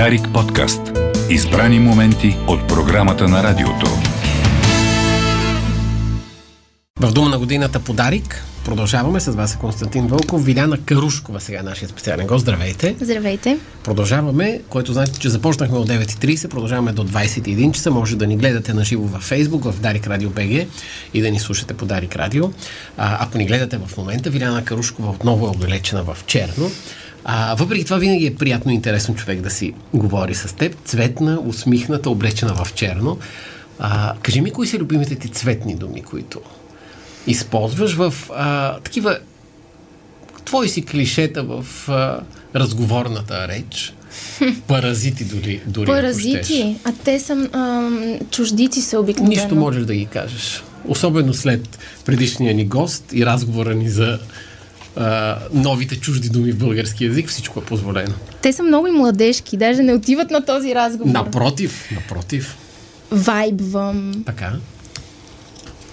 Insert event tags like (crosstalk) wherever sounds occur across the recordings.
Дарик подкаст. Избрани моменти от програмата на радиото. В Дума на годината подарик продължаваме с вас е Константин Вълков, Виляна Карушкова сега е нашия специален гост. Здравейте! Здравейте! Продължаваме, което значи, че започнахме от 9.30, продължаваме до 21 часа. Може да ни гледате на живо във Facebook, в Дарик Радио БГ и да ни слушате по Дарик Радио. А, ако ни гледате в момента, Виляна Карушкова отново е облечена в черно. А, въпреки това винаги е приятно и интересно човек да си говори с теб. Цветна, усмихната, облечена в черно. А, кажи ми, кои са любимите ти цветни думи, които използваш в а, такива твои си клишета в а, разговорната реч. (laughs) Паразити дори. дори Паразити? А те са а, чуждици са обикновено. Нищо можеш да ги кажеш. Особено след предишния ни гост и разговора ни за а, новите чужди думи в български язик, всичко е позволено. Те са много и младежки, даже не отиват на този разговор. Напротив, напротив. Вайбвам. Така.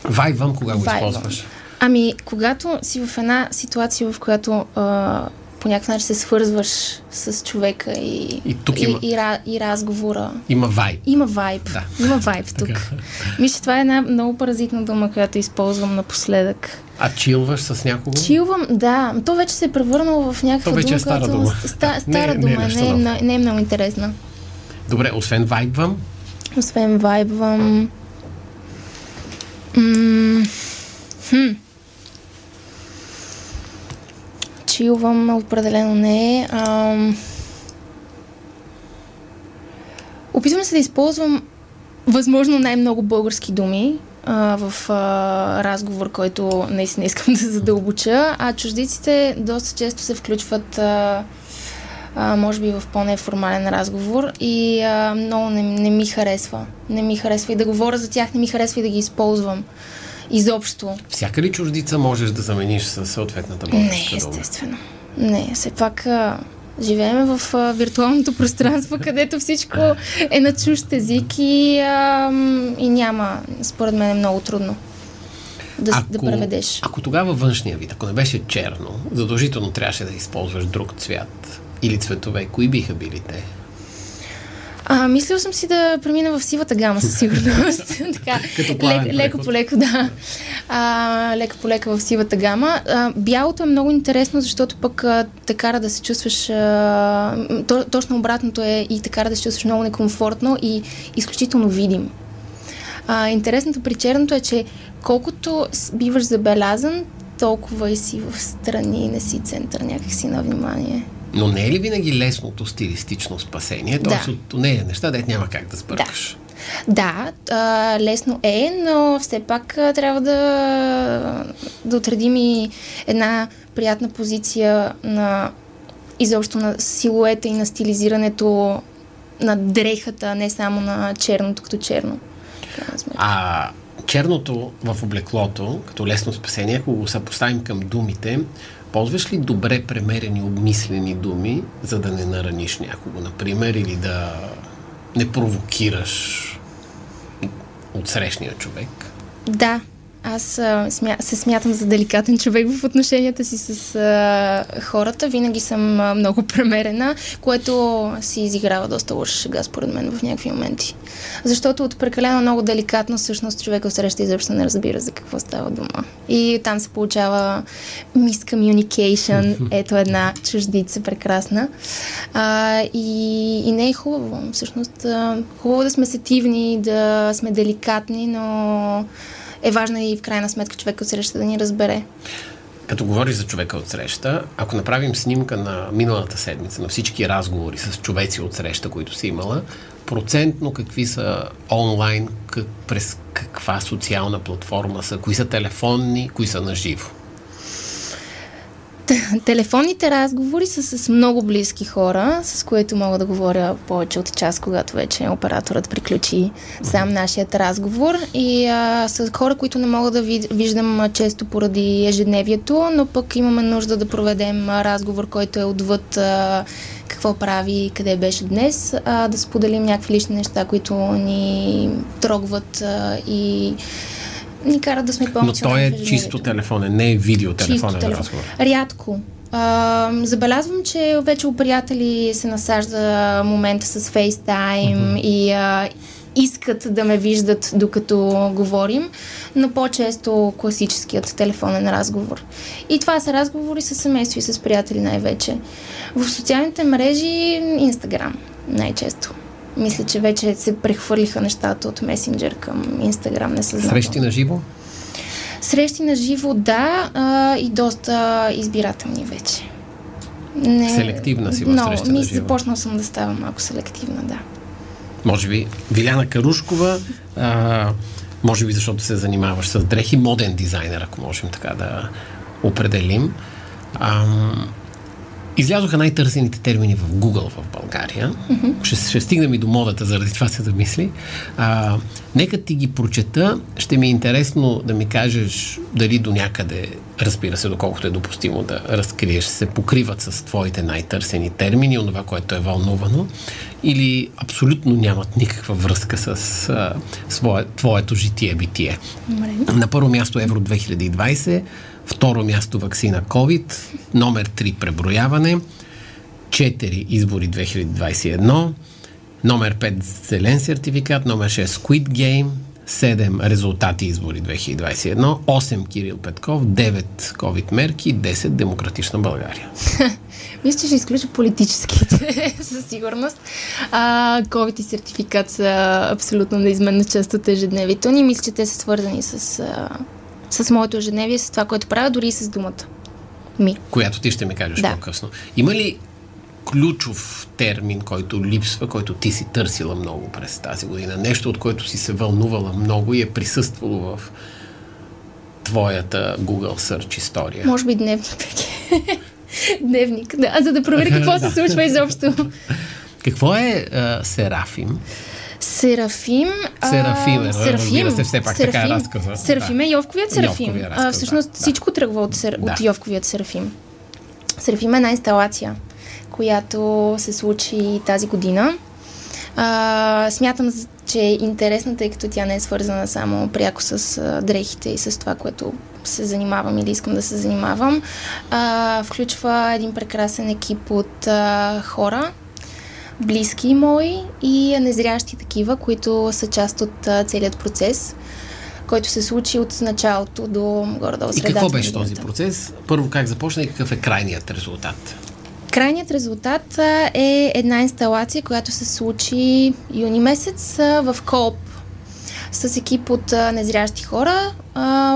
Вайбвам, кога го Вайбвам. използваш? Ами, когато си в една ситуация, в която а, по някакъв начин се свързваш с човека и, И тук и, има- и, ра- и разговора. Има вайб. Има вайб. Да. Има вайб тук. Мисля, това е една много паразитна дума, която използвам напоследък. А чилваш с някого? Чилвам, да. То вече се е превърнало в някаква То вече е дума, стара която... дума. Ста, (laughs) Не е- стара не е дума, не, е, ново. мно- не е много интересна. Добре, освен вайбвам, Освен вайбвам... М- хм. Чилвам определено не е. Ам... Опитвам се да използвам възможно най-много български думи а, в а, разговор, който наистина искам да задълбоча, а чуждиците доста често се включват а, а, може би в по-неформален разговор и а, много не, не ми харесва. Не ми харесва и да говоря за тях, не ми харесва и да ги използвам изобщо. всяка ли чуждица можеш да замениш със съответната Не, българска дума? естествено. Не, все пак живеем в а, виртуалното пространство, (laughs) където всичко е на чужд език и, а, и няма, според мен е много трудно да, да преведеш. Ако тогава външния вид, ако не беше черно, задължително трябваше да използваш друг цвят или цветове, кои биха били те? А, мислил съм си да премина в сивата гама със сигурност. (laughs) така, лек, леко по леко, да. А, лека по лека в сивата гама. А, бялото е много интересно, защото пък а, те кара да се чувстваш... А, то, точно обратното е и те кара да се чувстваш много некомфортно и изключително видим. А, интересното при черното е, че колкото биваш забелязан, толкова и си в страни не си център някакси на внимание. Но не е ли винаги лесното стилистично спасение? Да. Тоест от нея неща, дет няма как да сбъркаш. Да, а, лесно е, но все пак трябва да, да отредим и една приятна позиция на изобщо на силуета и на стилизирането на дрехата, не само на черното като черно. А черното в облеклото, като лесно спасение, ако го съпоставим към думите, ползваш ли добре премерени, обмислени думи, за да не нараниш някого, например, или да не провокираш отсрещния човек? Да, аз а, смя, се смятам за деликатен човек в отношенията си с а, хората. Винаги съм а, много премерена, което си изиграва доста лоша шега, според мен, в някакви моменти. Защото от прекалено много деликатно, всъщност, човека среща изобщо не разбира за какво става дума. И там се получава miscommunication, (laughs) ето една чуждица прекрасна. А, и, и не е хубаво. Всъщност, а, хубаво е да сме сетивни, да сме деликатни, но е важно и в крайна сметка човека от среща да ни разбере. Като говориш за човека от среща, ако направим снимка на миналата седмица, на всички разговори с човеци от среща, които си имала, процентно какви са онлайн, как, през каква социална платформа са, кои са телефонни, кои са на живо. Телефонните разговори са с много близки хора, с които мога да говоря повече от час, когато вече операторът приключи сам нашият разговор. И а, с хора, които не мога да виждам често поради ежедневието, но пък имаме нужда да проведем разговор, който е отвъд а, какво прави, къде беше днес, а, да споделим някакви лични неща, които ни трогват а, и ни карат да сме Но по-емоционални той в е чисто телефонен, не е видеотелефонен Чисто телефон. разговор. Рядко. А, забелязвам, че вече у приятели се насажда момента с FaceTime mm-hmm. и а, искат да ме виждат докато говорим, но по-често класическият телефонен разговор. И това са разговори с семейство и с приятели най-вече. В социалните мрежи Инстаграм най-често. Мисля, че вече се прехвърлиха нещата от месенджер към Инстаграм. Не Срещи на живо? Срещи на живо, да, а, и доста избирателни вече. Не, селективна си в среща на живо. започнал съм да ставам малко селективна, да. Може би Виляна Карушкова, а, може би защото се занимаваш с дрехи, моден дизайнер, ако можем така да определим. А, Излязоха най-търсените термини в Google в България. Mm-hmm. Ще, ще стигнем и до модата, заради това се замисли. А, нека ти ги прочета. Ще ми е интересно да ми кажеш дали до някъде, разбира се, доколкото е допустимо да разкриеш, се покриват с твоите най-търсени термини, онова, което е вълнувано, или абсолютно нямат никаква връзка с а, свое, твоето житие-битие. Mm-hmm. На първо място Евро 2020 Второ място вакцина COVID. Номер 3 преброяване. 4 избори 2021. Номер 5 зелен сертификат. Номер 6 Squid Game. 7 резултати избори 2021, 8 Кирил Петков, 9 COVID мерки, 10 Демократична България. (laughs) Мисля, че ще изключа политическите, (laughs) със сигурност. А, COVID и сертификат са абсолютно неизменна част от ежедневието ни. Мисля, че те са свързани с а, с моето ежедневие, с това, което правя, дори и с думата ми. Която ти ще ми кажеш да. по-късно. Има ли ключов термин, който липсва, който ти си търсила много през тази година? Нещо, от което си се вълнувала много и е присъствало в твоята Google Search история? Може би дневник. (laughs) дневник, да, за да проверя какво (laughs) се случва изобщо. Какво е uh, Серафим? Серафим. Серафим, е, Серафим. се, все пак Серафим. така е разказа. Серафим е Йовковият Серафим. Йовковия разказ, а, всъщност да, всичко тръгва от, сер... да. от Йовковият Серафим. Серафим е една инсталация, която се случи тази година. А, смятам, че е интересна, тъй като тя не е свързана само пряко с а, дрехите и с това, което се занимавам или искам да се занимавам. А, включва един прекрасен екип от а, хора, близки мои и незрящи такива, които са част от целият процес който се случи от началото до горе-долу И какво беше този процес? Първо как започна и какъв е крайният резултат? Крайният резултат е една инсталация, която се случи юни месец в Кооп с екип от незрящи хора,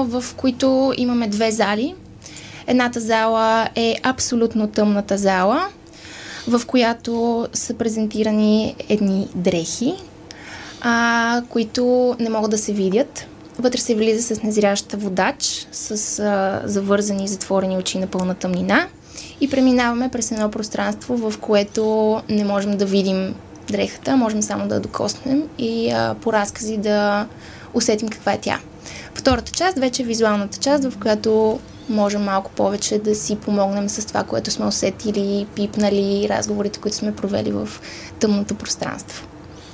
в които имаме две зали. Едната зала е абсолютно тъмната зала, в която са презентирани едни дрехи, а, които не могат да се видят. Вътре се влиза с незряща водач, с а, завързани и затворени очи на пълна тъмнина и преминаваме през едно пространство, в което не можем да видим дрехата, можем само да докоснем и а, по разкази да усетим каква е тя. Втората част вече е визуалната част, в която можем малко повече да си помогнем с това, което сме усетили, пипнали, разговорите, които сме провели в тъмното пространство.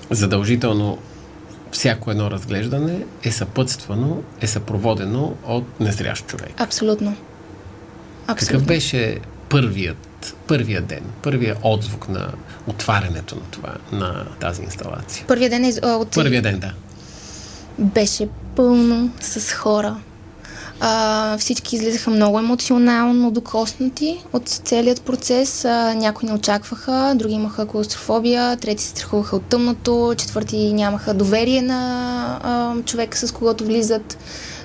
Задължително всяко едно разглеждане е съпътствано, е съпроводено от незрящ човек. Абсолютно. Абсолютно. Какъв беше първият, първият ден, първият отзвук на отварянето на това, на тази инсталация? Първият ден е от... Първият ден, да. Беше пълно с хора, а, всички излизаха много емоционално докоснати от целият процес. А, някои не очакваха, други имаха клаустрофобия, трети се страхуваха от тъмното, четвърти нямаха доверие на а, човека, с когото влизат,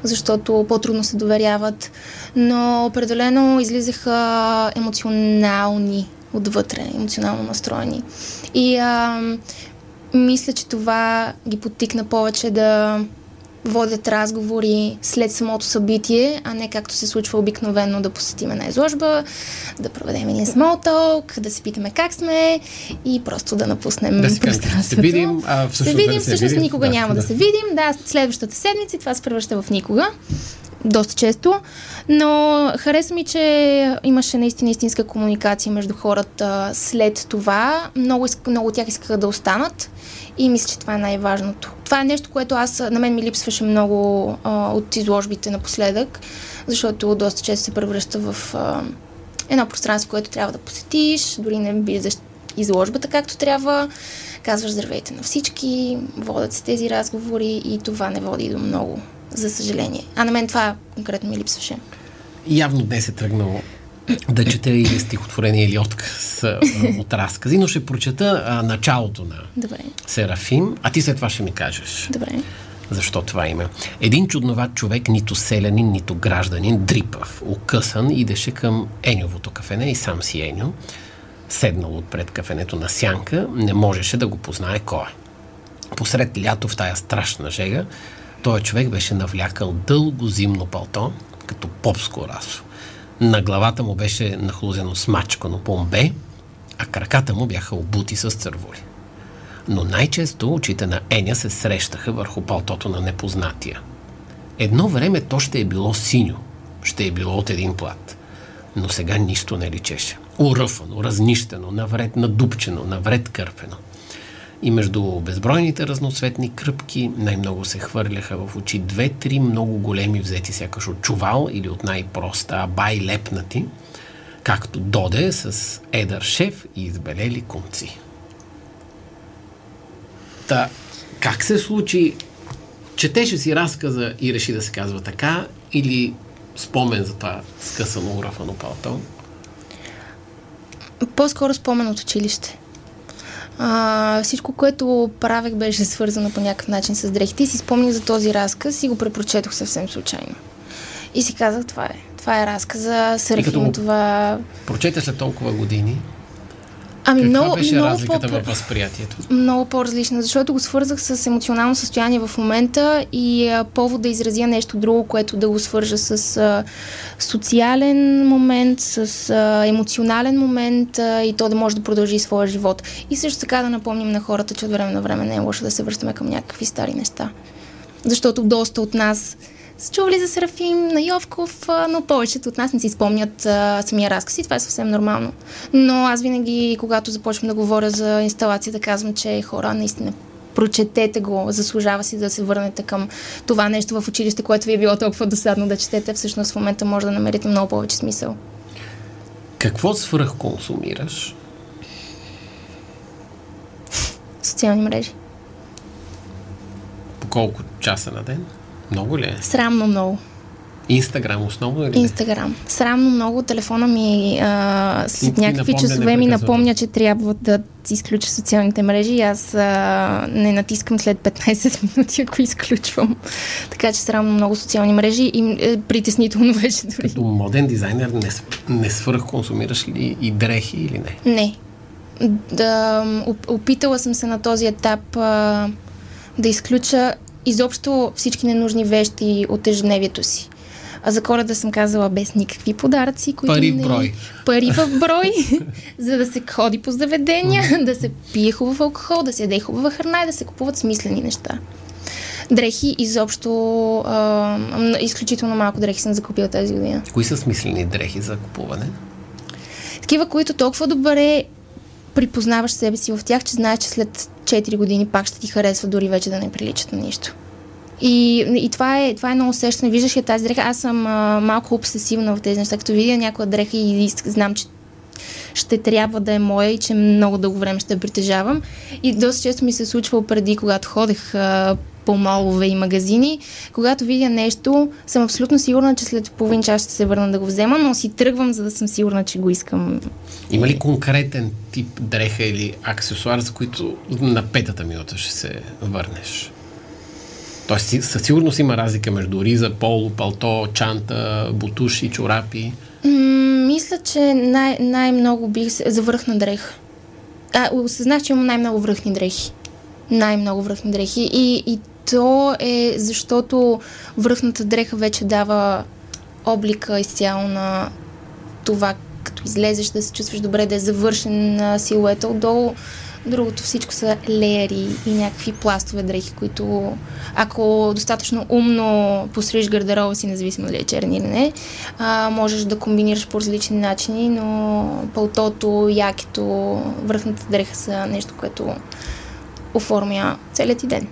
защото по-трудно се доверяват. Но определено излизаха емоционални отвътре, емоционално настроени. И а, мисля, че това ги подтикна повече да водят разговори след самото събитие, а не както се случва обикновено да посетим една изложба, да проведем един small talk, да се питаме как сме и просто да напуснем да пространството. се видим, а всъщност, се видим, да всъщност видим. никога да, няма да. да се видим. Да, следващата седмица това се превръща в никога доста често, но хареса ми, че имаше наистина истинска комуникация между хората след това. Много, много от тях искаха да останат и мисля, че това е най-важното. Това е нещо, което аз, на мен ми липсваше много а, от изложбите напоследък, защото доста често се превръща в а, едно пространство, което трябва да посетиш, дори не влизаш изложбата както трябва, казваш здравейте на всички, водят се тези разговори и това не води до много, за съжаление. А на мен това конкретно ми липсваше. Явно днес е тръгнал да чете или стихотворение или отказ от разкази, но ще прочета а, началото на Добре. Серафим, а ти след това ще ми кажеш. Добре. Защо това име? Един чудноват човек, нито селянин, нито гражданин, дрипав, окъсан, идеше към Еньовото кафене и сам си Еньо, седнал отпред кафенето на сянка, не можеше да го познае кой е. Посред лято в тая страшна жега, той човек беше навлякал дълго зимно палто, като попско расо. На главата му беше нахлузено смачкано помбе, а краката му бяха обути с цървули. Но най-често очите на Еня се срещаха върху палтото на непознатия. Едно време то ще е било синьо, ще е било от един плат. Но сега нищо не личеше. Уръфано, разнищено, навред надупчено, навред кърпено. И между безбройните разноцветни кръпки най-много се хвърляха в очи две-три много големи взети сякаш от чувал или от най-проста бай лепнати, както доде с едър шеф и избелели конци. Та, как се случи? Четеше си разказа и реши да се казва така или спомен за това скъсано, урафано палто? По-скоро спомен от училище. А, всичко, което правех, беше свързано по някакъв начин с дрехите и си спомних за този разказ и го препрочетох съвсем случайно. И си казах, това е. Това е разказа, Серафим, това... Прочете след толкова години, Ами каква много, беше много разликата по- във възприятието? много по-различна, защото го свързах с емоционално състояние в момента и а, повод да изразя нещо друго, което да го свържа с а, социален момент, с а, емоционален момент а, и то да може да продължи своя живот. И също така да напомним на хората, че от време на време не е лошо да се връщаме към някакви стари неща. Защото доста от нас са чували за Серафим на Йовков, но повечето от нас не си спомнят а, самия разказ и това е съвсем нормално. Но аз винаги, когато започвам да говоря за инсталацията, казвам, че хора, наистина прочетете го, заслужава си да се върнете към това нещо в училище, което ви е било толкова досадно да четете. Всъщност в момента може да намерите много повече смисъл. Какво свръх консумираш? Социални мрежи. По колко часа на ден? Много ли е? Срамно много. Инстаграм основно или не? Инстаграм. Срамно много. Телефона ми а, след ти някакви часове ми напомня, че трябва да изключа социалните мрежи и аз а, не натискам след 15 минути, ако изключвам. Така че срамно много социални мрежи и е, притеснително (laughs) беше дори. Като моден дизайнер не, не свръх консумираш ли и дрехи или не? Не. Да, оп- опитала съм се на този етап а, да изключа изобщо всички ненужни вещи от ежедневието си. А за коледа съм казала без никакви подаръци, които Пари в не... брой. Пари в брой, (laughs) за да се ходи по заведения, да се пие хубав алкохол, да се яде хубава храна и да се купуват смислени неща. Дрехи изобщо, а, изключително малко дрехи съм закупила тази година. Кои са смислени дрехи за купуване? Такива, които толкова добре припознаваш себе си в тях, че знаеш, че след 4 години пак ще ти харесва, дори вече да не приличат на нищо. И, и това, е, това е много усещане. Виждаш я тази дреха. Аз съм а, малко обсесивна в тези неща. Като видя някоя дреха и, и знам, че ще трябва да е моя и че много дълго време ще я притежавам. И доста често ми се случвало преди, когато ходех а, по молове и магазини, когато видя нещо, съм абсолютно сигурна, че след половин час ще се върна да го взема, но си тръгвам, за да съм сигурна, че го искам. Има ли конкретен тип дреха или аксесуар, за които на петата минута ще се върнеш? Тоест, със сигурност има разлика между риза, поло, палто, чанта, бутуши, чорапи. М, мисля, че най- най-много бих се... За връхна дреха. А, осъзнах, че имам най-много връхни дрехи. Най-много връхни дрехи. И, и то е защото връхната дреха вече дава облика изцяло на това, като излезеш да се чувстваш добре, да е завършен на силуета. Отдолу другото всичко са леери и някакви пластове дрехи, които ако достатъчно умно построиш гардероба си, независимо дали е черен или не, а, можеш да комбинираш по различни начини, но пълтото, якито, връхната дреха са нещо, което оформя целият ти ден.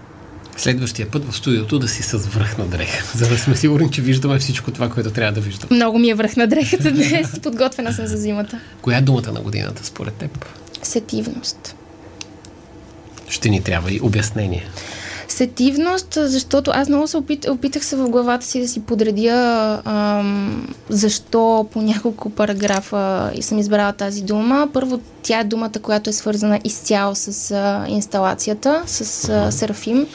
Следващия път в студиото да си с връхна дреха, (laughs) за да сме сигурни, че виждаме всичко това, което трябва да виждаме. Много ми е връхна дрехата днес. Подготвена съм за зимата. Коя е думата на годината според теб? Сетивност. Ще ни трябва и обяснение. Сетивност, защото аз много се опит, опитах се в главата си да си подредя ам, защо по няколко параграфа съм избрала тази дума. Първо, тя е думата, която е свързана изцяло с а, инсталацията, с а, Серафим,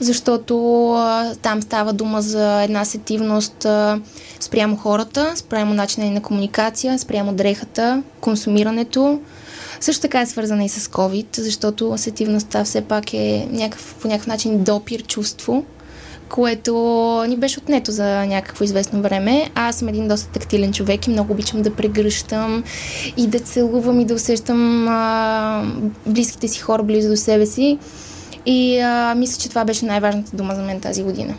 защото а, там става дума за една сетивност а, спрямо хората, спрямо начина на комуникация, спрямо дрехата, консумирането, също така е свързана и с COVID, защото асетивността все пак е някакъв, по някакъв начин допир чувство, което ни беше отнето за някакво известно време. Аз съм един доста тактилен човек и много обичам да прегръщам и да целувам и да усещам а, близките си хора близо до себе си. И а, мисля, че това беше най-важната дума за мен тази година.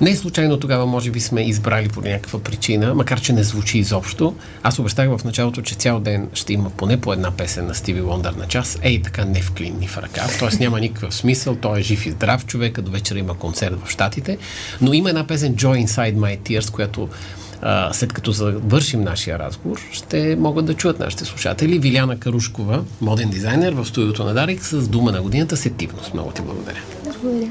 Не случайно тогава, може би сме избрали по някаква причина, макар че не звучи изобщо. Аз обещах в началото, че цял ден ще има поне по една песен на Стиви Лондър на час. Ей, така не в клин, ни в ръкав. Тоест няма никакъв смисъл. Той е жив и здрав човек, до вечера има концерт в Штатите. Но има една песен Joy Inside My Tears, която а, след като завършим нашия разговор, ще могат да чуят нашите слушатели. Виляна Карушкова, моден дизайнер в студиото на Дарик с дума на годината Сетивност. Много ти благодаря. Благодаря.